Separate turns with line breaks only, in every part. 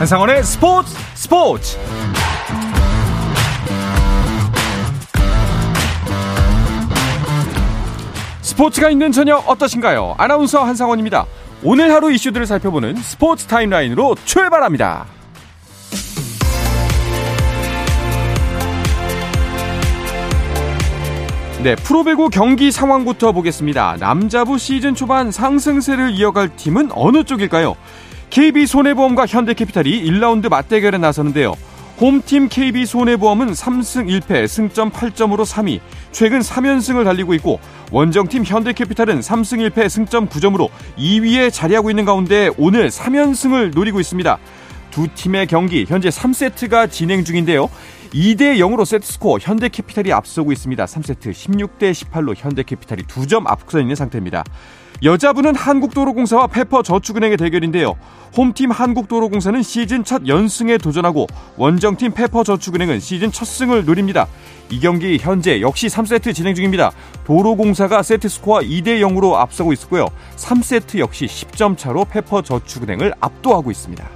한상원의 스포츠 스포츠 스포츠가 있는 저녁 어떠신가요? 아나운서 한상원입니다. 오늘 하루 이슈들을 살펴보는 스포츠 타임라인으로 출발합니다. 네, 프로배구 경기 상황부터 보겠습니다. 남자부 시즌 초반 상승세를 이어갈 팀은 어느 쪽일까요? KB 손해보험과 현대캐피탈이 1라운드 맞대결에 나서는데요. 홈팀 KB 손해보험은 3승 1패 승점 8점으로 3위, 최근 3연승을 달리고 있고 원정팀 현대캐피탈은 3승 1패 승점 9점으로 2위에 자리하고 있는 가운데 오늘 3연승을 노리고 있습니다. 두 팀의 경기 현재 3세트가 진행 중인데요. 2대 0으로 세트스코어 현대캐피탈이 앞서고 있습니다. 3세트 16대 18로 현대캐피탈이 2점 앞서 있는 상태입니다. 여자분은 한국도로공사와 페퍼저축은행의 대결인데요. 홈팀 한국도로공사는 시즌 첫 연승에 도전하고 원정팀 페퍼저축은행은 시즌 첫 승을 노립니다. 이 경기 현재 역시 3세트 진행 중입니다. 도로공사가 세트 스코어 2대 0으로 앞서고 있었고요. 3세트 역시 10점 차로 페퍼저축은행을 압도하고 있습니다.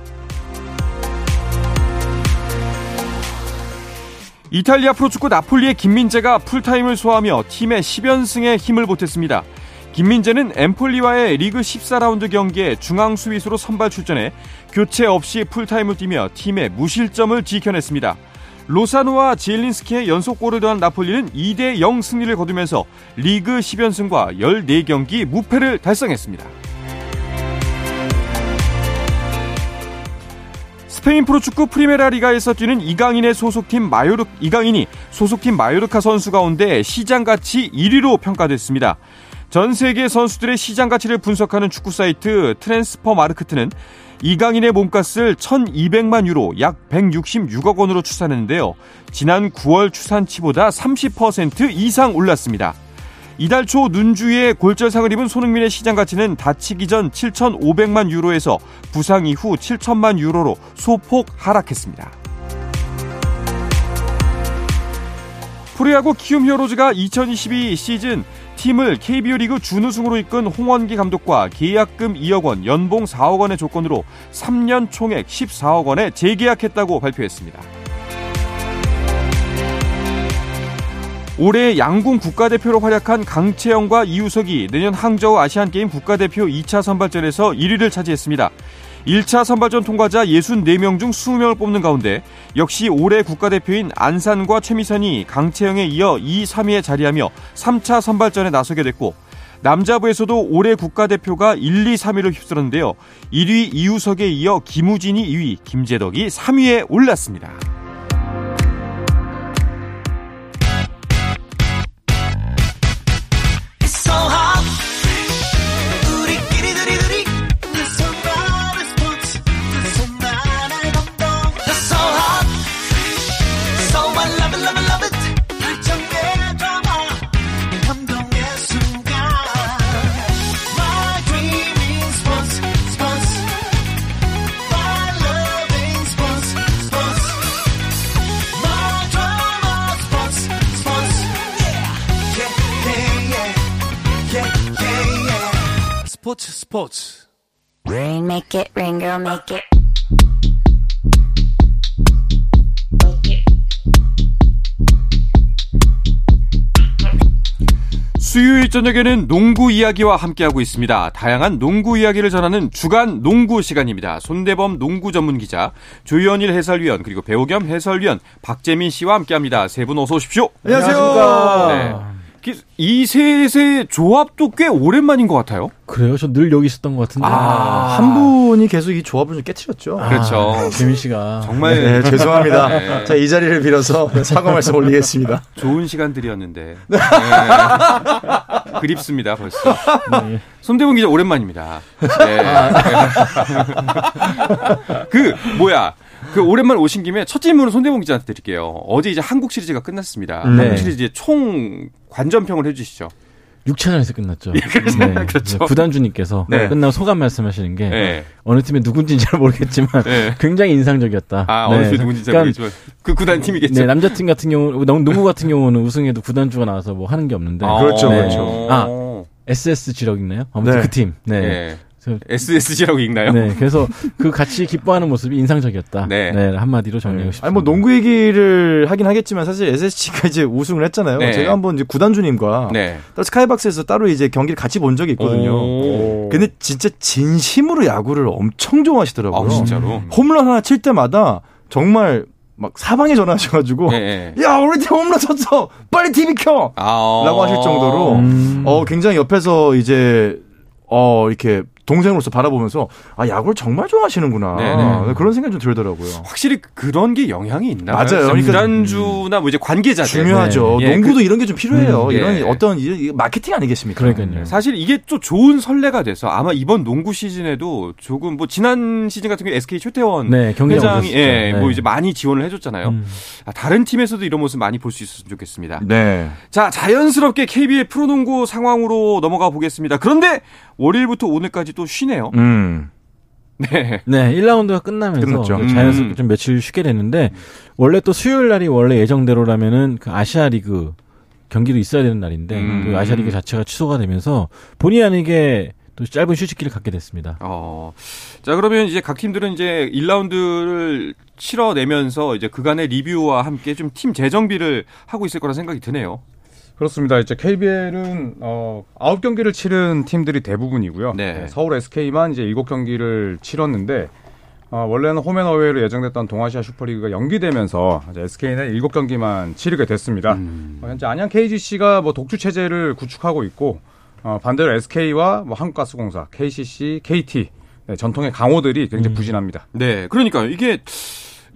이탈리아 프로축구 나폴리의 김민재가 풀타임을 소화하며 팀의 10연승에 힘을 보탰습니다. 김민재는 엠폴리와의 리그 14라운드 경기에 중앙 수비수로 선발 출전해 교체 없이 풀타임을 뛰며 팀의 무실점을 지켜냈습니다. 로사노와 지엘린스키의 연속골을 더한 나폴리는 2대 0 승리를 거두면서 리그 10연승과 14경기 무패를 달성했습니다. 스페인 프로축구 프리메라 리가에서 뛰는 이강인의 소속팀 마요르 이강인이 소속팀 마요르카 선수 가운데 시장 가치 1위로 평가됐습니다. 전 세계 선수들의 시장 가치를 분석하는 축구 사이트 트랜스퍼 마르크트는 이강인의 몸값을 1200만 유로 약 166억 원으로 추산했는데요. 지난 9월 추산치보다 30% 이상 올랐습니다. 이달 초 눈주위에 골절상을 입은 손흥민의 시장 가치는 다치기 전 7,500만 유로에서 부상 이후 7천만 유로로 소폭 하락했습니다. 프로야구 키움 히어로즈가 2022 시즌 팀을 KBO 리그 준우승으로 이끈 홍원기 감독과 계약금 2억 원, 연봉 4억 원의 조건으로 3년 총액 14억 원에 재계약했다고 발표했습니다. 올해 양궁 국가대표로 활약한 강채영과 이우석이 내년 항저우 아시안게임 국가대표 2차 선발전에서 1위를 차지했습니다. 1차 선발전 통과자 64명 중 20명을 뽑는 가운데 역시 올해 국가대표인 안산과 최미선이 강채영에 이어 2, 3위에 자리하며 3차 선발전에 나서게 됐고 남자부에서도 올해 국가대표가 1, 2, 3위를 휩쓸었는데요. 1위 이우석에 이어 김우진이 2위, 김재덕이 3위에 올랐습니다. 스포츠 Rain make it rain girl make it 수요일 저녁에는 농구 이야기와 함께하고 있습니다. 다양한 농구 이야기를 전하는 주간 농구 시간입니다. 손대범 농구 전문 기자, 조현일 해설위원, 그리고 배우 겸 해설위원 박재민 씨와 함께합니다. 세 분 어서 오십시오.
안녕하세요. 네.
이 셋의 조합도 꽤 오랜만인 것 같아요.
그래요? 저 늘 여기 있었던 것 같은데.
아, 한 분이 계속 이 조합을 좀 깨뜨렸죠.
아, 그렇죠.
재민 씨가.
정말.
네, 죄송합니다. 네. 자, 이 자리를 빌어서 사과 말씀 올리겠습니다.
좋은 시간들이었는데. 네. 그립습니다, 벌써. 네. 손대문 기자 오랜만입니다. 네. 그, 뭐야. 그 오랜만에 오신 김에 첫 질문을 손대문 기자한테 드릴게요. 어제 이제 한국 시리즈가 끝났습니다. 네. 한국 시리즈의 총 관전평을 해주시죠.
6차전에서 끝났죠. 네. 그렇죠. 구단주님께서 네. 끝나고 소감 말씀하시는 게 네. 어느 팀의 누군지는 잘 모르겠지만 네. 굉장히 인상적이었다.
아 어느 팀 누군지 잘 그러니까, 모르겠지만 그 구단 팀이겠죠.
네, 남자 팀 같은 경우 농구 같은 경우는 우승해도 구단주가 나와서 뭐 하는 게 없는데.
아, 그렇죠, 그렇죠.
아 SS 지력 있나요? 아무튼 그 팀. 네.
SSG라고 읽나요?
네, 그래서 그 같이 기뻐하는 모습이 인상적이었다. 네, 네 한마디로 정리하고 네. 싶습니다.
아니 뭐 농구 얘기를 하긴 하겠지만 사실 SSG가 이제 우승을 했잖아요. 네. 제가 한번 이제 구단주님과 네. 스카이박스에서 따로 이제 경기를 같이 본 적이 있거든요. 오. 근데 진짜 진심으로 야구를 엄청 좋아하시더라고요. 아,
진짜로.
홈런 하나 칠 때마다 정말 막 사방에 전화하셔가지고 네. 야 우리 팀 홈런 쳤어 빨리 TV 켜 아, 라고 하실 정도로 음. 어 굉장히 옆에서 이제 어 이렇게 동생으로서 바라보면서 아 야구를 정말 좋아하시는구나 네네. 네. 그런 생각이 좀 들더라고요.
확실히 그런 게 영향이 있나
맞아요.
그러니까 구단주나 뭐 이제 관계자들
중요하죠. 네. 농구도 그, 이런 게 좀 필요해요. 음, 이런 예. 어떤 마케팅 아니겠습니까?
그러니까요.
네. 사실 이게 또 좋은 선례가 돼서 아마 이번 농구 시즌에도 조금 뭐 지난 시즌 같은 경우 SK 최태원 네, 회장이 예, 뭐 네. 이제 많이 지원을 해줬잖아요. 음. 아, 다른 팀에서도 이런 모습 많이 볼 수 있었으면 좋겠습니다.
네.
자 자연스럽게 KBL 프로농구 상황으로 넘어가 보겠습니다. 그런데 월요일부터 오늘까지 또 쉬네요.
음.
네. 네, 1라운드가 끝나면서 끝났죠. 자연스럽게 음. 좀 며칠 쉬게 됐는데 원래 또 수요일 날이 원래 예정대로라면은 그 아시아 리그 경기도 있어야 되는 날인데 음. 그 아시아 리그 자체가 취소가 되면서 본의 아니게 또 짧은 휴식기를 갖게 됐습니다.
어. 자, 그러면 이제 각 팀들은 이제 1라운드를 치러내면서 이제 그간의 리뷰와 함께 좀 팀 재정비를 하고 있을 거라 생각이 드네요.
그렇습니다. 이제 KBL은 어 9경기를 치른 팀들이 대부분이고요. 네. 네 서울 SK만 이제 7경기를 치렀는데 어, 원래는 홈앤어웨이로 예정됐던 동아시아 슈퍼리그가 연기되면서 SK는 7경기만 치르게 됐습니다. 음. 어, 현재 안양 KGC가 뭐 독주 체제를 구축하고 있고 어, 반대로 SK와 뭐 한국가스공사, KCC, KT 네, 전통의 강호들이 굉장히 음. 부진합니다.
네, 그러니까 이게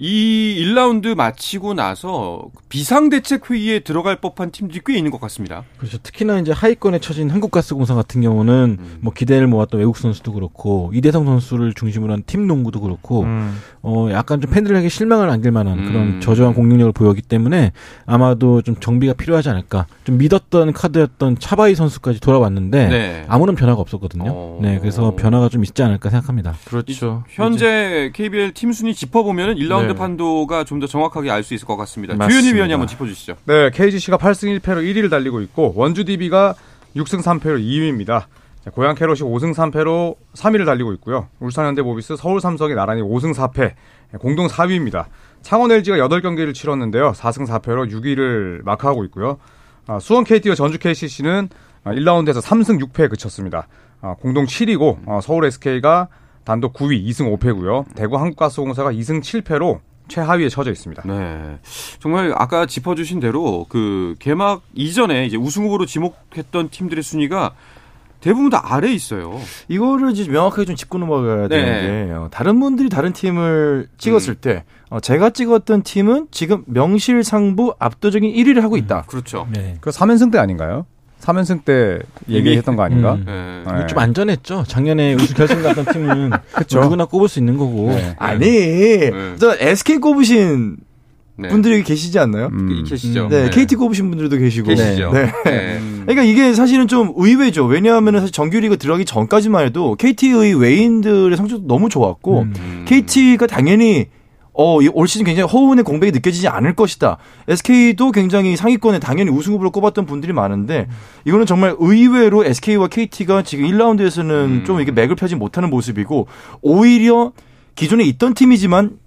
이 1라운드 마치고 나서 비상대책 회의에 들어갈 법한 팀들이 꽤 있는 것 같습니다.
그렇죠. 특히나 이제 하위권에 처진 한국가스공사 같은 경우는 음. 뭐 기대를 모았던 외국 선수도 그렇고 이대성 선수를 중심으로 한 팀 농구도 그렇고 음. 어 약간 좀 팬들에게 실망을 안길 만한 음. 그런 저조한 공격력을 보였기 때문에 아마도 좀 정비가 필요하지 않을까. 좀 믿었던 카드였던 차바이 선수까지 돌아왔는데 네. 아무런 변화가 없었거든요. 어. 네, 그래서 변화가 좀 있지 않을까 생각합니다.
그렇죠. 현재 KBL 팀 순위 짚어보면은 1라운드 네. 판도가 좀 더 정확하게 알 수 있을 것 같습니다. 주현희 위원이 한번 짚어주시죠.
네, KGC가 8승 1패로 1위를 달리고 있고 원주 DB가 6승 3패로 2위입니다. 고양 캐롯이 5승 3패로 3위를 달리고 있고요. 울산 현대 모비스, 서울 삼성이 나란히 5승 4패 공동 4위입니다. 창원 LG가 8경기를 치렀는데요. 4승 4패로 6위를 마크하고 있고요. 아, 수원 KT와 전주 KCC는 1라운드에서 3승 6패에 그쳤습니다. 아, 공동 7위고 어, 서울 SK가 단독 9위 2승 5패고요. 대구 한국가스공사가 2승 7패로 최하위에 처져 있습니다.
네. 정말 아까 짚어주신 대로 그 개막 이전에 이제 우승 후보로 지목했던 팀들의 순위가 대부분 다 아래에 있어요.
이거를 이제 명확하게 좀 짚고 넘어가야 네. 되는 게 어, 다른 분들이 다른 팀을 찍었을 음. 때 어, 제가 찍었던 팀은 지금 명실상부 압도적인 1위를 하고 있다. 음,
그렇죠.
네. 그 3연승 때 아닌가요? 3연승 때 얘기했던 거 아닌가? 음.
네. 네. 좀 안전했죠. 작년에 우승 결승 갔던 팀은 그쵸? 누구나 꼽을 수 있는 거고. 네.
아니, 네. 저 SK 꼽으신 네. 분들이 계시지 않나요?
음. 계시죠.
네, 네, KT 꼽으신 분들도 계시고.
계시죠. 네.
네. 그러니까 이게 사실은 좀 의외죠. 왜냐하면 사실 정규리그 들어가기 전까지만 해도 KT의 외인들의 성적도 너무 좋았고, 음. KT가 당연히 어, 올 시즌 굉장히 허훈의 공백이 느껴지지 않을 것이다. SK도 굉장히 상위권에 당연히 우승 후보로 꼽았던 분들이 많은데 이거는 정말 의외로 SK와 KT가 지금 1라운드에서는 음. 좀 이게 맥을 펴지 못하는 모습이고 오히려 기존에 있던 팀이지만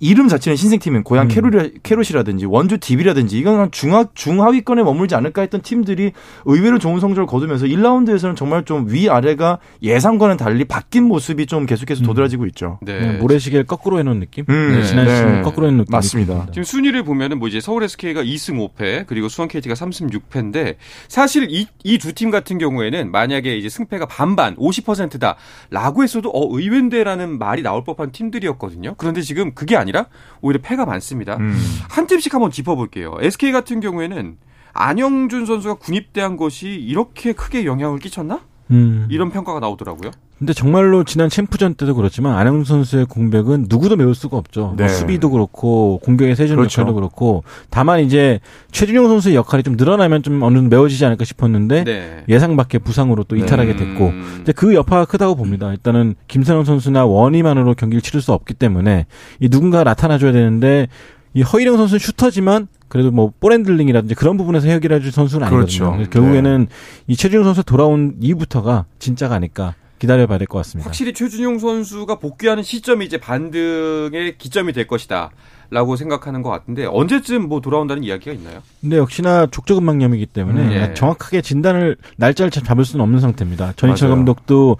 이름 자체는 신생팀인 고양 음. 캐롤, 캐롯이라든지 원주 DB라든지 이건 중하, 중하위권에 머물지 않을까 했던 팀들이 의외로 좋은 성적을 거두면서 1라운드에서는 정말 좀 위아래가 예상과는 달리 바뀐 모습이 좀 계속해서 음. 도드라지고 있죠.
네. 네. 모래시계를 거꾸로 해놓은 느낌? 음. 네. 지난 시즌 네. 거꾸로 해놓은 느낌.
맞습니다.
지금 순위를 보면은 뭐 이제 서울 SK가 2승 5패 그리고 수원 KT가 3승 6패인데 사실 이이두팀 같은 경우에는 만약에 이제 승패가 반반 50%다라고 했어도 어 의외인데라는 말이 나올 법한 팀들이었거든요. 그런데 지금 그게 아니 아니라 오히려 패가 많습니다. 음. 한 팀씩 한번 짚어볼게요. SK 같은 경우에는 안영준 선수가 군입대한 것이 이렇게 크게 영향을 끼쳤나? 음. 이런 평가가 나오더라고요.
근데 정말로 지난 챔프전 때도 그렇지만 안영준 선수의 공백은 누구도 메울 수가 없죠. 뭐 네. 뭐 수비도 그렇고 공격의 세준 그렇죠. 역할도 그렇고 다만 이제 최준용 선수의 역할이 좀 늘어나면 좀 어느 정도 메워지지 않을까 싶었는데 네. 예상 밖의 부상으로 또 이탈하게 네. 됐고 음. 이제 그 여파가 크다고 봅니다. 일단은 김선형 선수나 워니만으로 경기를 치를 수 없기 때문에 이 누군가 나타나줘야 되는데 이 허일영 선수는 슈터지만 그래도 뭐 ball handling이라든지 그런 부분에서 해결해 줄 선수는 아니거든요. 그렇죠. 결국에는 네. 이 최준용 선수 돌아온 이후부터가 진짜가 아닐까 기다려봐야 될 것 같습니다.
확실히 최준용 선수가 복귀하는 시점이 이제 반등의 기점이 될 것이다. 라고 생각하는 것 같은데 언제쯤 뭐 돌아온다는 이야기가 있나요?
근데 역시나 족저근막염이기 때문에 음, 예. 정확하게 진단을 날짜를 잡을 수는 없는 상태입니다. 전희철. 감독도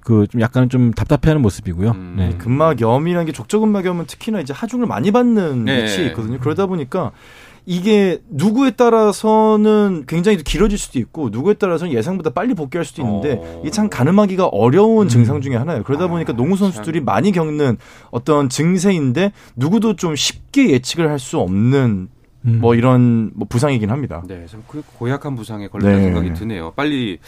그 좀 약간 좀 답답해하는 모습이고요. 음.
네. 근막염이라는 게 족저근막염은 특히나 이제 하중을 많이 받는 네. 위치에 있거든요. 그러다 보니까 이게 누구에 따라서는 굉장히 길어질 수도 있고 누구에 따라서는 예상보다 빨리 복귀할 수도 있는데 어. 이게 참 가늠하기가 어려운 음. 증상 중에 하나예요. 그러다 아, 보니까 농구 선수들이 참. 많이 겪는 어떤 증세인데 누구도 좀 쉽게 예측을 할 수 없는 음. 뭐 이런 뭐 부상이긴 합니다.
네, 그 고약한 부상에 걸렸다는 네. 생각이 드네요. 빨리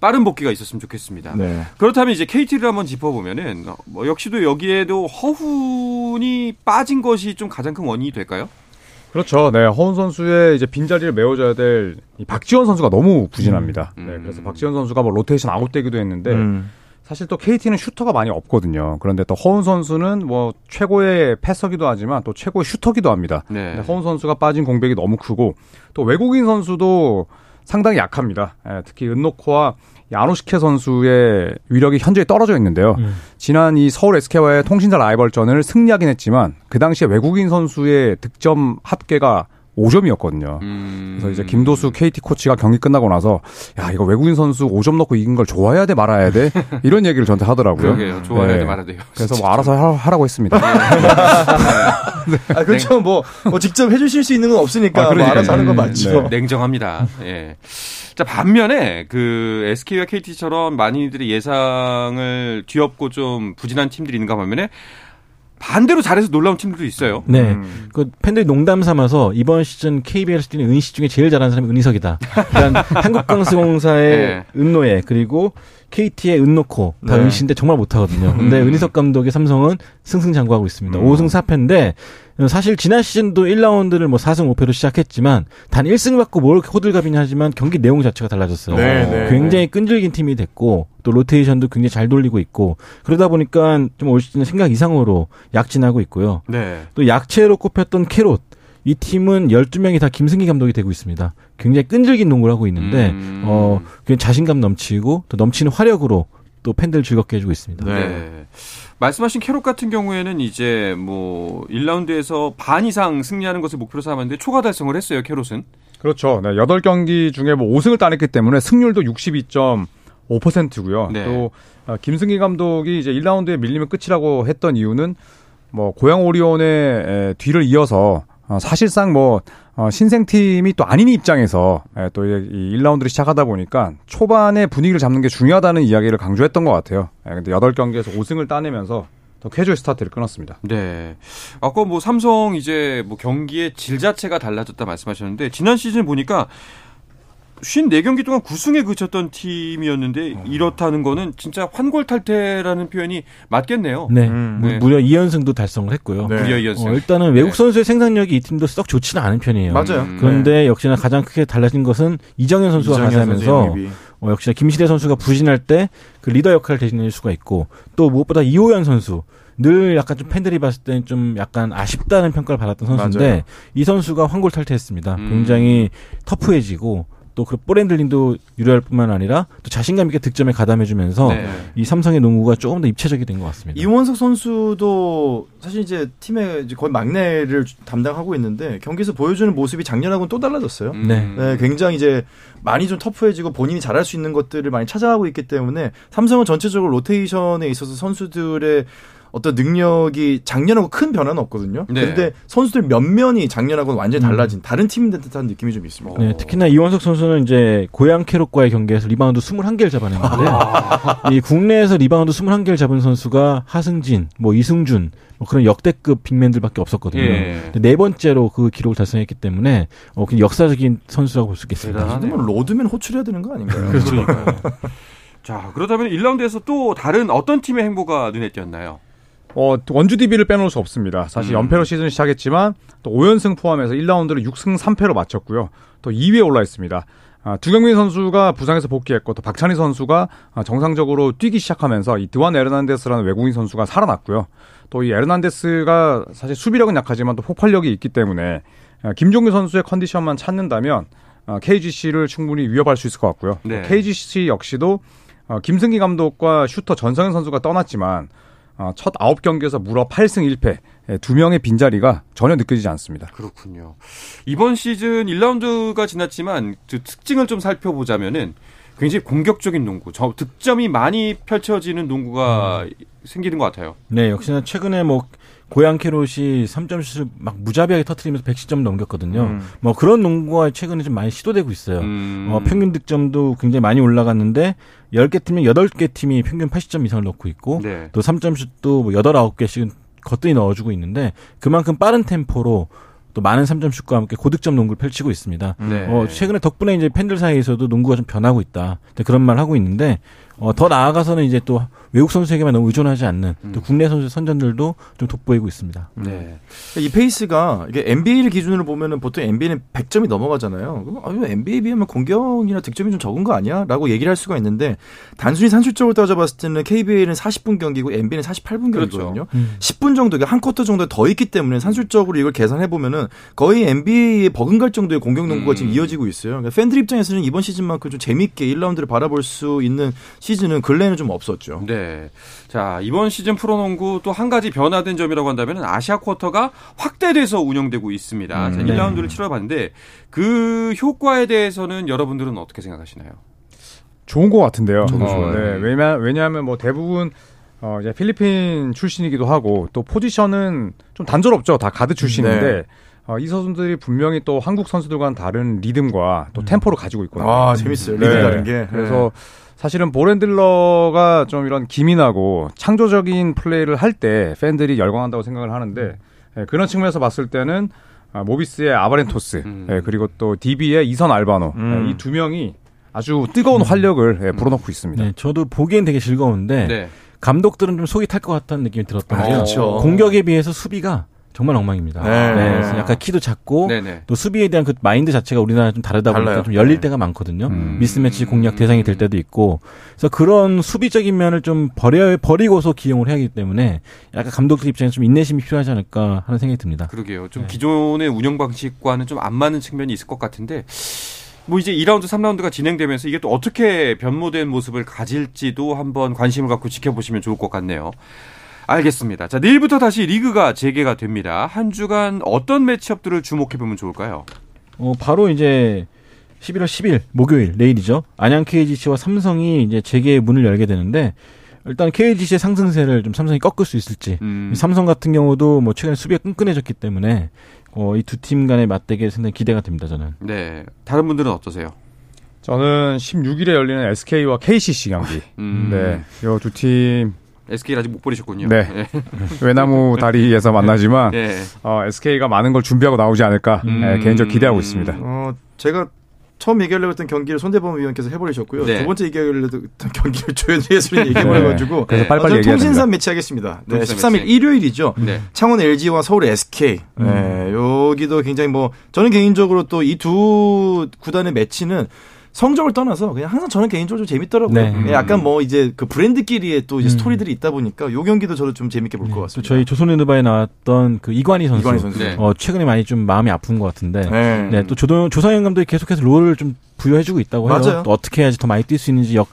빠른 복귀가 있었으면 좋겠습니다. 네. 그렇다면 이제 KT를 한번 짚어보면은 뭐 역시도 여기에도 허훈이 빠진 것이 좀 가장 큰 원인이 될까요?
그렇죠. 네, 허훈 선수의 이제 빈자리를 메워줘야 될 박지원 선수가 너무 부진합니다. 음. 네, 그래서 박지원 선수가 뭐 로테이션 아웃되기도 했는데 음. 사실 또 KT는 슈터가 많이 없거든요. 그런데 또 허훈 선수는 뭐 최고의 패서기도 하지만 또 최고의 슈터기도 합니다. 네. 허훈 선수가 빠진 공백이 너무 크고 또 외국인 선수도 상당히 약합니다. 예, 특히 은노코와 야노시케 선수의 위력이 현저히 떨어져 있는데요. 음. 지난 이 서울 SK와의 통신사 라이벌전을 승리하긴 했지만 그 당시에 외국인 선수의 득점 합계가 5점이었거든요. 음. 그래서 이제 김도수 KT 코치가 경기 끝나고 나서 야 이거 외국인 선수 5점 넣고 이긴 걸 좋아해야 돼 말아야 돼 이런 얘기를 저한테 하더라고요.
그러게요. 좋아해야 네. 돼 말아야 돼요.
그래서 뭐 알아서 하, 라 고 했습니다.
네. 아, 그렇죠. 뭐, 뭐 직접 해주실 수 있는 건 없으니까 아, 뭐 알아서 하는 건 맞죠.
네. 냉정합니다. 예. 자 반면에 그 SK와 KT처럼 많이들의 예상을 뒤엎고 좀 부진한 팀들이 있는가 반면에 반대로 잘해서 놀라운 팀들도 있어요.
네. 음. 그 팬들이 농담 삼아서 이번 시즌 KBL 뛰는 은시 중에 제일 잘하는 사람이 은희석이다. 그러니까 한국가스공사의 네. 은노예 그리고 KT의 은노코 다 네. 은시인데 정말 못하거든요. 근데 음. 은희석 감독의 삼성은 승승장구하고 있습니다. 음. 5승 4패인데 사실 지난 시즌도 1라운드를 뭐 4승 5패로 시작했지만 단 1승 받고 뭘 호들갑이냐 하지만 경기 내용 자체가 달라졌어요. 네, 네, 굉장히 끈질긴 팀이 됐고 또 로테이션도 굉장히 잘 돌리고 있고 그러다 보니까 좀 올 시즌 생각 이상으로 약진하고 있고요. 네. 또 약체로 꼽혔던 캐롯 이 팀은 12명이 다 김승기 감독이 되고 있습니다. 굉장히 끈질긴 농구를 하고 있는데 음. 어 자신감 넘치고 또 넘치는 화력으로 또 팬들 즐겁게 해주고 있습니다. 네. 네.
말씀하신 캐롯 같은 경우에는 이제 뭐 1라운드에서 반 이상 승리하는 것을 목표로 삼았는데 초과 달성을 했어요, 캐롯은.
그렇죠. 네, 8경기 중에 뭐 5승을 따냈기 때문에 승률도 62.5%고요. 네. 또 어, 김승기 감독이 이제 1라운드에 밀리면 끝이라고 했던 이유는 뭐 고양 오리온의 뒤를 이어서 어, 사실상 뭐 어, 신생팀이 또 아닌 입장에서 예, 또이 1라운드를 시작하다 보니까 초반에 분위기를 잡는 게 중요하다는 이야기를 강조했던 것 같아요. 예, 근데 8경기에서 5승을 따내면서 더 캐주얼 스타트를 끊었습니다.
네. 아까 뭐 삼성 이제 뭐 경기의 질 자체가 달라졌다 말씀하셨는데 지난 시즌 보니까 54경기 동안 9승에 그쳤던 팀이었는데 어. 이렇다는 거는 진짜 환골탈태라는 표현이 맞겠네요.
네. 음. 네. 무려 2연승도 달성을 했고요. 네. 무려 2연승. 어, 일단은 외국 네. 선수의 생산력이 이 팀도 썩 좋지는 않은 편이에요.
맞아요. 음.
그런데 네. 역시나 가장 크게 달라진 것은 이정현 선수가 가세하면서 어, 역시나 김시대 선수가 부진할 때 그 리더 역할을 대신할 수가 있고 또 무엇보다 이호연 선수 늘 약간 좀 팬들이 봤을 때는 좀 약간 아쉽다는 평가를 받았던 선수인데 맞아요. 이 선수가 환골탈태했습니다. 음. 굉장히 터프해지고 또 그 ball handling도 유려할 뿐만 아니라 또 자신감 있게 득점에 가담해주면서 네. 이 삼성의 농구가 조금 더 입체적이 된 것 같습니다.
이원석 선수도 사실 이제 팀의 이제 거의 막내를 담당하고 있는데 경기에서 보여주는 모습이 작년하고는 또 달라졌어요. 네. 네. 굉장히 이제 많이 좀 터프해지고 본인이 잘할 수 있는 것들을 많이 찾아가고 있기 때문에 삼성은 전체적으로 로테이션에 있어서 선수들의 어떤 능력이 작년하고 큰 변화는 없거든요. 네. 그런데 선수들 면면이 작년하고는 완전히 달라진 음. 다른 팀인 듯한 느낌이 좀 있습니다.
네, 특히나 이원석 선수는 이제 고양 캐롯과의 경기에서 리바운드 21개를 잡아냈는데 아. 이 국내에서 리바운드 21개를 잡은 선수가 하승진, 뭐 이승준 뭐 그런 역대급 big man들밖에 없었거든요. 예. 네 번째로 그 기록을 달성했기 때문에 어, 역사적인 선수라고 볼 수 있겠습니다.
그러면 로드맨 호출해야 되는 거 아닌가요?
그렇죠. 자, 그렇다면 1라운드에서 또 다른 어떤 팀의 행보가 눈에 띄었나요?
어, 원주 DB를 빼놓을 수 없습니다. 사실 음. 연패로 시즌을 시작했지만 또 5연승 포함해서 1라운드를 6승 3패로 마쳤고요. 또 2위에 올라 있습니다. 아, 두경민 선수가 부상에서 복귀했고 또 박찬희 선수가 아, 정상적으로 뛰기 시작하면서 이 드완 에르난데스라는 외국인 선수가 살아났고요. 또 이 에르난데스가 사실 수비력은 약하지만 또 폭발력이 있기 때문에 아, 김종규 선수의 컨디션만 찾는다면 아, KGC를 충분히 위협할 수 있을 것 같고요. 네. KGC 역시도 어, 김승기 감독과 슈터 전성현 선수가 떠났지만 어, 첫 9경기에서 무려 8승 1패 예, 두 명의 빈자리가 전혀 느껴지지 않습니다.
그렇군요. 이번 시즌 1라운드가 지났지만 그 특징을 좀 살펴보자면은 굉장히 공격적인 농구, 저 득점이 많이 펼쳐지는 농구가 음. 생기는 것 같아요.
네, 역시나 최근에 뭐 고양 캐롯이 3점슛을 막 무자비하게 터트리면서 110점 넘겼거든요. 음. 뭐 그런 농구가 최근에 좀 많이 시도되고 있어요. 음. 어, 평균 득점도 굉장히 많이 올라갔는데 10개 팀이 8개 팀이 평균 80점 이상을 넣고 있고 네. 또 3점슛도 뭐 8, 9개씩은 거뜬히 넣어주고 있는데 그만큼 빠른 템포로 또 많은 3점 슛과 함께 고득점 농구를 펼치고 있습니다. 네. 어, 최근에 덕분에 이제 팬들 사이에서도 농구가 좀 변하고 있다. 그런 말 하고 있는데 어, 더 나아가서는 이제 또 외국 선수에게만 너무 의존하지 않는 또 음. 국내 선수 선전들도 좀 돋보이고 있습니다. 네.
이 페이스가 이게 NBA를 기준으로 보면은 보통 NBA는 100점이 넘어가잖아요. 그럼 아, NBA에 비하면 공격이나 득점이 좀 적은 거 아니야? 라고 얘기를 할 수가 있는데 단순히 산술적으로 따져봤을 때는 KBA는 40분 경기고 NBA는 48분 경기거든요. 그렇죠. 음. 10분 정도, 한 쿼터 정도 더 있기 때문에 산술적으로 이걸 계산해 보면은 거의 NBA에 버금갈 정도의 공격 농구가 음. 지금 이어지고 있어요. 그러니까 팬들 입장에서는 이번 시즌만큼 좀 재밌게 1라운드를 바라볼 수 있는 시즌은 근래에는 좀 없었죠.
네. 자, 이번 시즌 프로농구 또 한 가지 변화된 점이라고 한다면 아시아 쿼터가 확대돼서 운영되고 있습니다. 음, 자, 1라운드를 치러봤는데 그 효과에 대해서는 여러분들은 어떻게 생각하시나요?
좋은 것 같은데요. 저도 어, 좋아요. 네. 왜냐, 왜냐하면 뭐 대부분 어, 이제 필리핀 출신이기도 하고 또 포지션은 좀 단조롭죠. 다 가드 출신인데 네. 어, 이 선수들이 분명히 또 한국 선수들과는 다른 리듬과 또 음. 템포를 가지고 있거든요.
아, 재밌어요. 리듬 네. 다른 게.
그래서 네. 사실은 보렌들러가 좀 이런 기민하고 창조적인 플레이를 할 때 팬들이 열광한다고 생각을 하는데 예, 그런 측면에서 봤을 때는 아, 모비스의 아바렌토스 음. 예, 그리고 또 DB의 이선 알바노 음. 예, 이두 명이 아주 뜨거운 음. 활력을 예, 불어넣고 있습니다. 네,
저도 보기엔 되게 즐거운데 네. 감독들은 좀 속이 탈 것 같다는 느낌이 들었던 아, 게요. 그렇죠. 공격에 비해서 수비가 정말 엉망입니다. 네. 네. 약간 키도 작고 네네. 또 수비에 대한 그 마인드 자체가 우리나라 좀 다르다 보니까 달라요. 좀 열릴 네. 때가 많거든요. 음. 미스매치 공략 대상이 될 때도 있고. 그래서 그런 수비적인 면을 좀 버려 버리고서 기용을 해야 하기 때문에 약간 감독들 입장에서 좀 인내심이 필요하지 않을까 하는 생각이 듭니다.
그러게요. 좀 네. 기존의 운영 방식과는 좀 안 맞는 측면이 있을 것 같은데 뭐 이제 2라운드, 3라운드가 진행되면서 이게 또 어떻게 변모된 모습을 가질지도 한번 관심을 갖고 지켜보시면 좋을 것 같네요. 알겠습니다. 자, 내일부터 다시 리그가 재개가 됩니다. 한 주간 어떤 매치업들을 주목해 보면 좋을까요?
어, 바로 이제 11월 10일 목요일 내일이죠. 안양 KGC와 삼성이 이제 재개의 문을 열게 되는데 일단 KGC의 상승세를 좀 삼성이 꺾을 수 있을지. 음. 삼성 같은 경우도 뭐 최근에 수비가 끈끈해졌기 때문에 어, 이 두 팀 간의 맞대결 상당히 기대가 됩니다. 저는.
네. 다른 분들은 어떠세요?
저는 16일에 열리는 SK와 KCC 경기. 음. 네. 이 두 팀
SK를 아직 못 버리셨군요.
네. 네. 외나무 다리에서 만나지만 네. 어, SK가 많은 걸 준비하고 나오지 않을까 음. 네, 개인적으로 기대하고 있습니다. 어,
제가 처음 얘기하려고 했던 경기를 손대범 위원께서 해버리셨고요. 네. 두 번째 얘기하려고 했던 경기를 조현희 해설이 얘기해버려가지고 네. 그래서 빨리빨리 얘기해야 통신사 매치 하겠습니다. 네, 13일 매치. 일요일이죠. 네. 창원 LG와 서울 SK. 음. 네, 여기도 굉장히 뭐 저는 개인적으로 또 이 두 구단의 매치는 성적을 떠나서 그냥 항상 저는 개인적으로 좀 재밌더라고요. 네. 예, 약간 뭐 이제 그 브랜드끼리의 또 이제 음. 스토리들이 있다 보니까 요 경기도 저도 좀 재밌게 볼것 네. 같습니다.
저희 조선랜드바에 나왔던 그 이관희 선수, 이관희 선수. 네. 어, 최근에 많이 좀 마음이 아픈 것 같은데, 네. 네. 또 조동 조상현 감독이 계속해서 role을 좀 부여해주고 있다고 해요. 맞아요. 또 어떻게 해야지 더 많이 뛸 수 있는지 역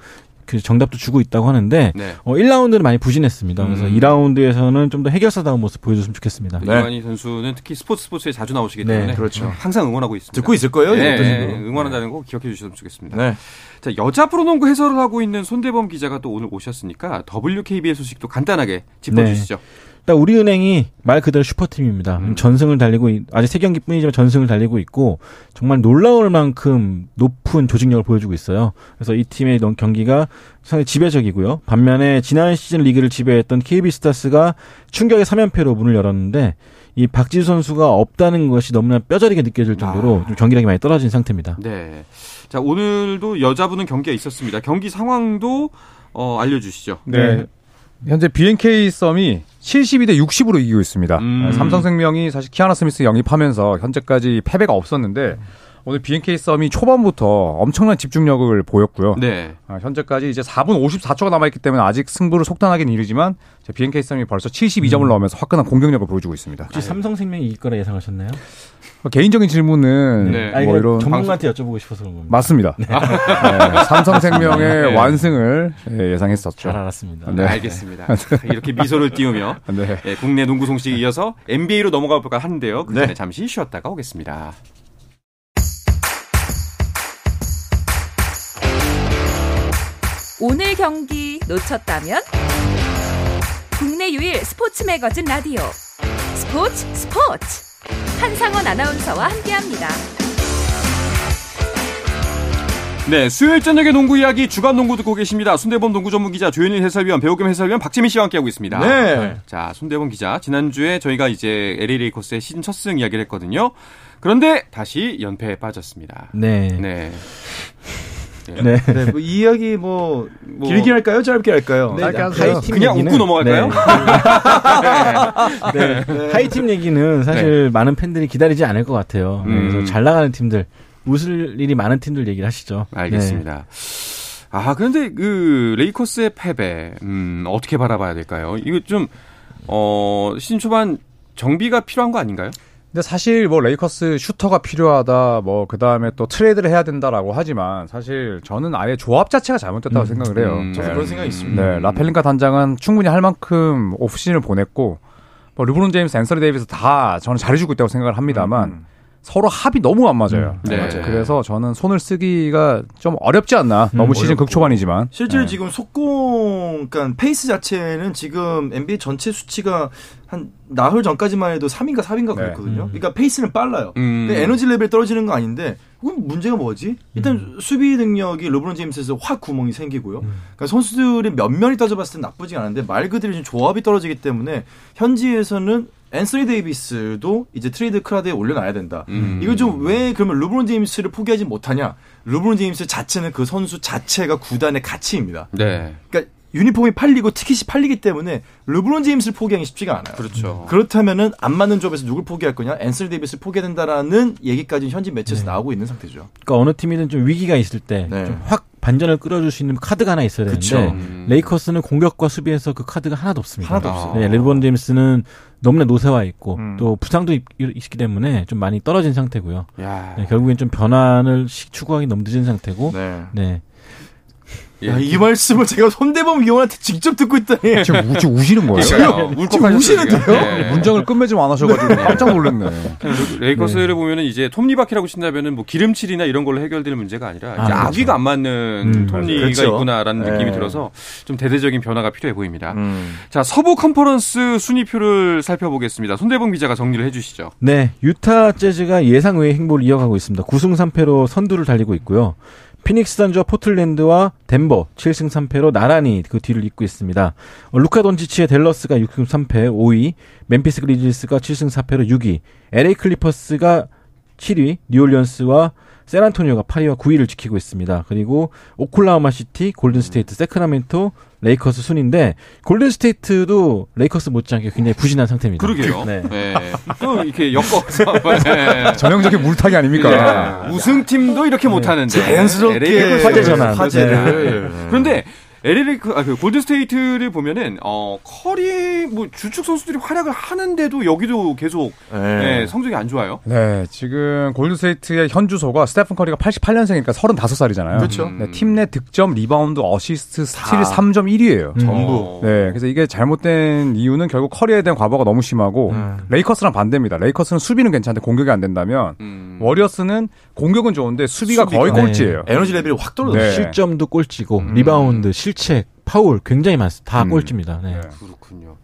그 정답도 주고 있다고 하는데 네. 어, 1라운드는 많이 부진했습니다. 그래서 음. 2라운드에서는 좀 더 해결사다운 모습 보여줬으면 좋겠습니다.
네. 이관희 선수는 특히 스포츠 스포츠에 자주 나오시기 네. 때문에 네. 그렇죠. 항상 응원하고 있습니다.
듣고 있을 거예요.
네. 응원한다는 거 기억해 주셨으면 좋겠습니다. 네. 자 여자 프로농구 해설을 하고 있는 손대범 기자가 또 오늘 오셨으니까 WKBL 소식도 간단하게 짚어주시죠. 네.
일단 우리은행이 말 그대로 슈퍼팀입니다. 음. 전승을 달리고 아직 세 경기뿐이지만 전승을 달리고 있고 정말 놀라울 만큼 높은 조직력을 보여주고 있어요. 그래서 이 팀의 경기가 상당히 지배적이고요. 반면에 지난 시즌 리그를 지배했던 KB 스타스가 충격의 3연패로 문을 열었는데 이 박지수 선수가 없다는 것이 너무나 뼈저리게 느껴질 정도로 아. 좀 경기력이 많이 떨어진 상태입니다.
네. 자 오늘도 여자분은 경기가 있었습니다. 경기 상황도 어, 알려주시죠.
네. 네. 현재 BNK 썸이 72대 60으로 이기고 있습니다. 음. 삼성생명이 사실 키아나 스미스 영입하면서 현재까지 패배가 없었는데 오늘 BNK 썸이 초반부터 엄청난 집중력을 보였고요. 네. 아, 현재까지 이제 4분 54초가 남아있기 때문에 아직 승부를 속단하기는 이르지만 BNK 썸이 벌써 72점을 음. 넣으면서 화끈한 공격력을 보여주고 있습니다.
혹시 삼성생명이 이길 거라 예상하셨나요?
개인적인 질문은
네. 뭐 아니, 이런 전문가한테 여쭤보고 싶어서 그런 겁니다.
맞습니다. 네. 네. 삼성생명의 네. 완승을 예, 예상했었죠.
잘 알았습니다.
네, 알겠습니다. 이렇게 미소를 띄우며 네. 네, 국내 농구 소식에 이어서 NBA로 넘어가 볼까 하는데요. 그 전에 잠시 쉬었다가 오겠습니다.
오늘 경기 놓쳤다면 국내 유일 스포츠 매거진 라디오 스포츠 스포츠 한상원 아나운서와 함께합니다.
네, 수요일 저녁의 농구 이야기 주간 농구 듣고 계십니다. 순대범 농구 전문 기자 조현일 해설위원, 배우겸 해설위원 박재민 씨와 함께하고 있습니다. 네. 자, 순대범 기자, 지난주에 저희가 이제 LA 레이커스의 시즌 첫 승 이야기를 했거든요. 그런데 다시 연패에 빠졌습니다.
네.
네.
네. 네. 네. 뭐 이야기 뭐, 뭐, 길게 할까요? 짧게 할까요?
네, 짧게 하세요. 그냥 웃고 넘어갈까요?
네. 네. 하위 팀 얘기는 사실 네. 많은 팬들이 기다리지 않을 것 같아요. 음. 그래서 잘 나가는 팀들, 웃을 일이 많은 팀들 얘기를 하시죠.
알겠습니다. 아, 그런데 그 레이커스의 패배, 음, 어떻게 바라봐야 될까요? 이거 좀, 어, 시즌 초반 정비가 필요한 거 아닌가요?
근데 사실 뭐 레이커스 슈터가 필요하다 뭐 그 다음에 또 트레이드를 해야 된다라고 하지만 사실 저는 아예 조합 자체가 잘못됐다고 음, 생각을 해요.
음, 저도 네. 그런 생각이 있습니다.
네, 랍 펠린카 단장은 충분히 할 만큼 오프시즌을 보냈고 뭐 르브론 제임스, 앤서니 데이비스 다 저는 잘해주고 있다고 생각을 합니다만 음. 서로 합이 너무 안 맞아요. 음, 네. 맞아요. 그래서 저는 손을 쓰기가 좀 어렵지 않나. 너무 음, 시즌 극초반이지만.
실제로 네. 지금 속공, 그러니까 페이스 자체는 지금 NBA 전체 수치가 한 나흘 전까지만 해도 3인가 4인가 그랬거든요. 음. 그러니까 페이스는 빨라요. 음. 근데 에너지 레벨 떨어지는 거 아닌데 그럼 문제가 뭐지? 일단 음. 수비 능력이 르브론 제임스에서 확 구멍이 생기고요. 음. 그러니까 선수들이 면면이 따져봤을 때 나쁘지 않은데 말 그대로 지금 조합이 떨어지기 때문에 현지에서는 앤서니 데이비스도 이제 트레이드 카드에 올려놔야 된다. 음. 이거 좀 왜 그러면 르브론 제임스를 포기하지 못하냐? 르브론 제임스 자체는 그 선수 자체가 구단의 가치입니다. 네. 그러니까 유니폼이 팔리고 티켓이 팔리기 때문에 르브론 제임스를 포기하기 쉽지가 않아요.
그렇죠.
그렇다면은 안 맞는 조합에서 누굴 포기할 거냐? 앤서니 데이비스를 포기해야 된다라는 얘기까지 현지 매체에서 네. 나오고 있는 상태죠.
그러니까 어느 팀이든 좀 위기가 있을 때 좀 확 네. 반전을 끌어줄 수 있는 카드가 하나 있어야 되는데 그쵸. 음. 레이커스는 공격과 수비에서 그 카드가 하나도 없습니다.
하나도 없어요.
네, 르브론 제임스는 너무나 노쇠화 있고 음. 또 부상도 있, 기 때문에 좀 많이 떨어진 상태고요. 네, 결국엔 좀 변환을 추구하기 너무 늦은 상태고 네. 네.
야, 예. 이 말씀을 제가 손대범 위원한테 직접 듣고 있다니.
지금 우, 지금 우시는 거예요?
지금 우시는데요?
네. 문장을 끝맺음 안 하셔가지고 네. 깜짝 놀랐네.
레이커스를 네. 보면은 이제 톱니바퀴라고 친다면은 뭐 기름칠이나 이런 걸로 해결될 문제가 아니라 아, 그렇죠. 아귀가 안 맞는 음, 톱니가 그렇죠. 있구나라는 네. 느낌이 들어서 좀 대대적인 변화가 필요해 보입니다. 음. 자, 서부 컨퍼런스 순위표를 살펴보겠습니다. 손대범 기자가 정리를 해주시죠.
네, 유타 재즈가 예상 외의 행보를 이어가고 있습니다. 9승 3패로 선두를 달리고 있고요. 피닉스 선즈와 포틀랜드와 덴버 7승 3패로 나란히 그 뒤를 잇고 있습니다. 어, 루카 돈치치의 댈러스가 6승 3패 5위, 멤피스 그리즐리스가 7승 4패로 6위, LA 클리퍼스가 7위, 뉴올리언스와 샌안토니오가 8위와 9위를 지키고 있습니다. 그리고 오클라호마 시티, 골든 스테이트, 새크라멘토, 레이커스 순인데 골든 스테이트도 레이커스 못지않게 굉장히 부진한 상태입니다.
그러게요. 네. 네. 또 이렇게 엮어서 네.
전형적인 물타기 아닙니까?
네. 우승팀도 이렇게 못하는데
자연스럽게
화제 전환.
화제를. 네. 그런데 LA 그, 아, 그 골든 스테이트를 보면은 어 커리 뭐 주축 선수들이 활약을 하는데도 여기도 계속 네. 네, 성적이 안 좋아요.
네, 지금 골든 스테이트의 현 주소가 스테픈 커리가 88년생이니까 35살이잖아요.
그렇죠.
네, 팀 내 득점, 리바운드, 어시스트, 스틸 3점 1위예요.
음. 전부.
네, 그래서 이게 잘못된 이유는 결국 커리에 대한 과부하가 너무 심하고 음. 레이커스랑 반대입니다. 레이커스는 수비는 괜찮은데 공격이 안 된다면 음. 워리어스는 공격은 좋은데 수비가, 수비가 거의 꼴찌예요.
네. 에너지 레벨이 확 떨어졌어요.
네. 실점도 꼴찌고 음. 리바운드, 실책, 파울 굉장히 많습니다. 다 음. 꼴찌입니다. 네. 네.
그렇군요.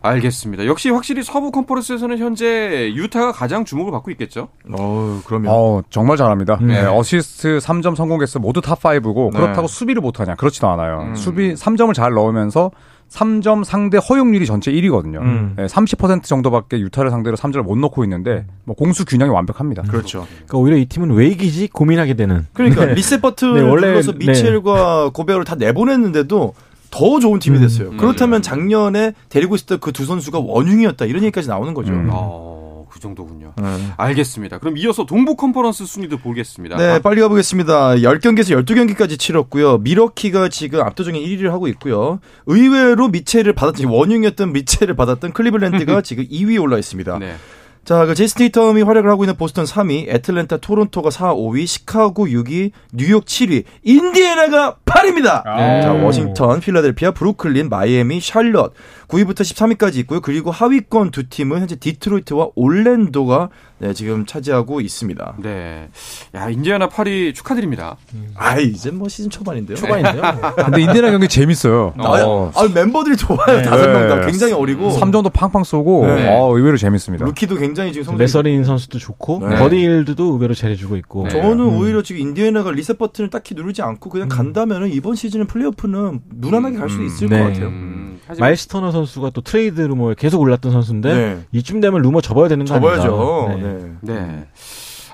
알겠습니다. 역시 확실히 서부 컨퍼런스에서는 현재 유타가 가장 주목을 받고 있겠죠.
어, 그러면
어, 정말 잘합니다. 네. 네. 어시스트 3점 성공 개수 모두 top 5고 그렇다고 수비를 못 하냐? 그렇지도 않아요. 음. 수비 3점을 잘 넣으면서 3점 상대 허용률이 전체 1위거든요. 음. 네, 30% 정도밖에 유타를 상대로 3점을 못 넣고 있는데 뭐 공수 균형이 완벽합니다.
그렇죠.
그러니까 오히려 이 팀은 왜 이기지 고민하게 되는.
그러니까 네. 리셋 버튼 네, 원래 눌러서 네. 미첼과 네. 고베어를 다 내보냈는데도 더 좋은 팀이 음. 됐어요. 음. 그렇다면 작년에 데리고 있었던 그 두 선수가 원흉이었다 이런 얘기까지 나오는 거죠. 음.
어. 그 정도군요. 네. 알겠습니다. 그럼 이어서 동부 컨퍼런스 순위도 보겠습니다.
네, 아. 빨리 가보겠습니다. 10경기에서 12경기까지 치렀고요. 미러키가 지금 압도적인 1위를 하고 있고요. 의외로 미체를 받았던 원흉이었던 미체를 받았던 클리블랜드가 지금 2위에 올라 있습니다. 네. 자, 그 제이슨 테이텀이 활약을 하고 있는 보스턴 3위, 애틀랜타, 토론토가 4, 5위, 시카고 6위, 뉴욕 7위, 인디애나가 8위입니다. 네. 자, 워싱턴, 필라델피아, 브루클린, 마이애미, 샬럿 9위부터 13위까지 있고요. 그리고 하위권 두 팀은 현재 디트로이트와 올랜도가 네, 지금 차지하고 있습니다.
네. 야, 인디애나 8위 축하드립니다.
음. 아, 이제 뭐 시즌 초반인데요.
초반인데요.
근데 인디애나 경기 재밌어요.
어. 아, 아, 멤버들이 좋아요. 네. 다섯 네. 명 다 굉장히 어리고
3점도 팡팡 쏘고 네. 어, 의외로 재밌습니다.
루키도 굉장히 지금
성적이 매서린 선수도 좋고 네. 버디 힐드도 의외로 잘해주고 있고.
네. 저는 음. 오히려 지금 인디애나가 리셋 버튼을 딱히 누르지 않고 그냥 음. 간다면은 이번 시즌은 플레이오프는 무난하게 갈 수 있을 것 같아요. 음.
마일스 터너 선수가 또 트레이드 루머에 계속 올랐던 선수인데 이쯤 되면 루머 접어야 되는 거
접어야죠.
아닌가.
네. 네.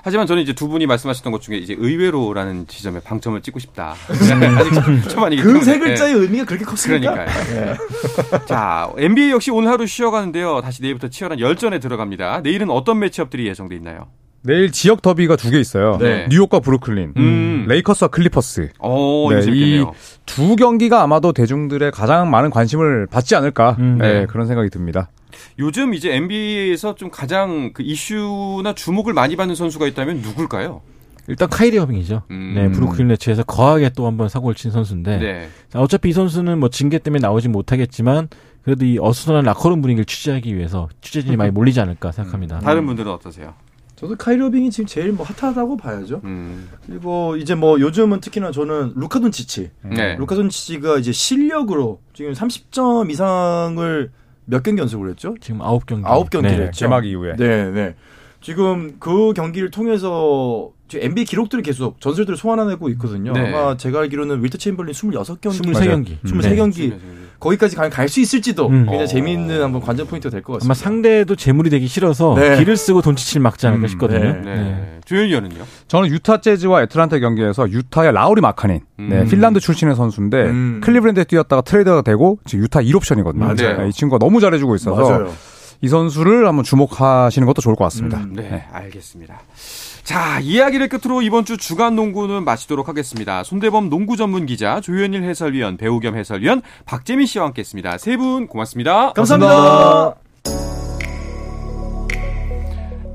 하지만 저는 이제 두 분이 말씀하셨던 것 중에 이제 의외로라는 지점에 방점을 찍고 싶다. 아직 초반이기
때문에. 그 세 글자의 네. 의미가 그렇게 컸습니까?
그러니까요. 네. 자, NBA 역시 오늘 하루 쉬어가는데요. 다시 내일부터 치열한 열전에 들어갑니다. 내일은 어떤 matchup들이 예정돼 있나요?
내일 지역 더비가 두 개 있어요. 네. 뉴욕과 브루클린, 음. 레이커스와 클리퍼스.
오, 네,
이 두 경기가 아마도 대중들의 가장 많은 관심을 받지 않을까 음. 네, 그런 생각이 듭니다.
요즘 이제 NBA에서 좀 가장 그 이슈나 주목을 많이 받는 선수가 있다면 누굴까요?
일단 카이리 어빙이죠. 음. 네, 브루클린 네츠에서 거하게 또 한번 사고를 친 선수인데. 네. 자, 어차피 이 선수는 뭐 징계 때문에 나오지 못하겠지만 그래도 이 어수선한 라커룸 분위기를 취재하기 위해서 취재진이 많이 몰리지 않을까 생각합니다. 음.
다른 분들은 어떠세요?
저도 카이리 어빙이 지금 제일 뭐 핫하다고 봐야죠. 음. 그리고 이제 뭐 요즘은 특히나 저는 루카 돈치치. 네. 루카 돈치치가 이제 실력으로 지금 30점 이상을 몇 경기 연속을 했죠?
지금 9경기.
9경기를 네. 했죠.
개막 이후에.
네, 네. 지금 그 경기를 통해서 지금 NBA 기록들을 계속 전설들을 소환해내고 있거든요. 네. 아마 제가 알기로는 윌터 체인벌린 26경기,
23경기,
23경기 네. 거기까지 갈 수 있을지도 음. 굉장히 어. 재미있는 한번 관전 포인트가 될 것 같습니다.
아마 상대도 제물이 되기 싫어서 네. 기를 쓰고 돈치치를 막지 않을까 음. 싶거든요. 네. 네.
네. 조현일 위원은요?
저는 유타 재즈와 애틀란타 경기에서 유타의 라우리 마카넨, 음. 네, 핀란드 출신의 선수인데 음. 클리브랜드에 뛰었다가 트레이드가 되고 지금 유타 1옵션이거든요. 맞아요. 이 친구가 너무 잘해주고 있어서 맞아요. 이 선수를 한번 주목하시는 것도 좋을 것 같습니다. 음,
네, 네, 알겠습니다. 자, 이야기를 끝으로 이번 주 주간 농구는 마치도록 하겠습니다. 손대범 농구 전문 기자, 조현일 해설위원, 배우 겸 해설위원 박재민 씨와 함께 했습니다. 세 분 고맙습니다.
감사합니다.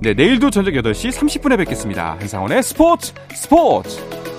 네, 내일도 저녁 8시 30분에 뵙겠습니다. 한상원의 스포츠 스포츠!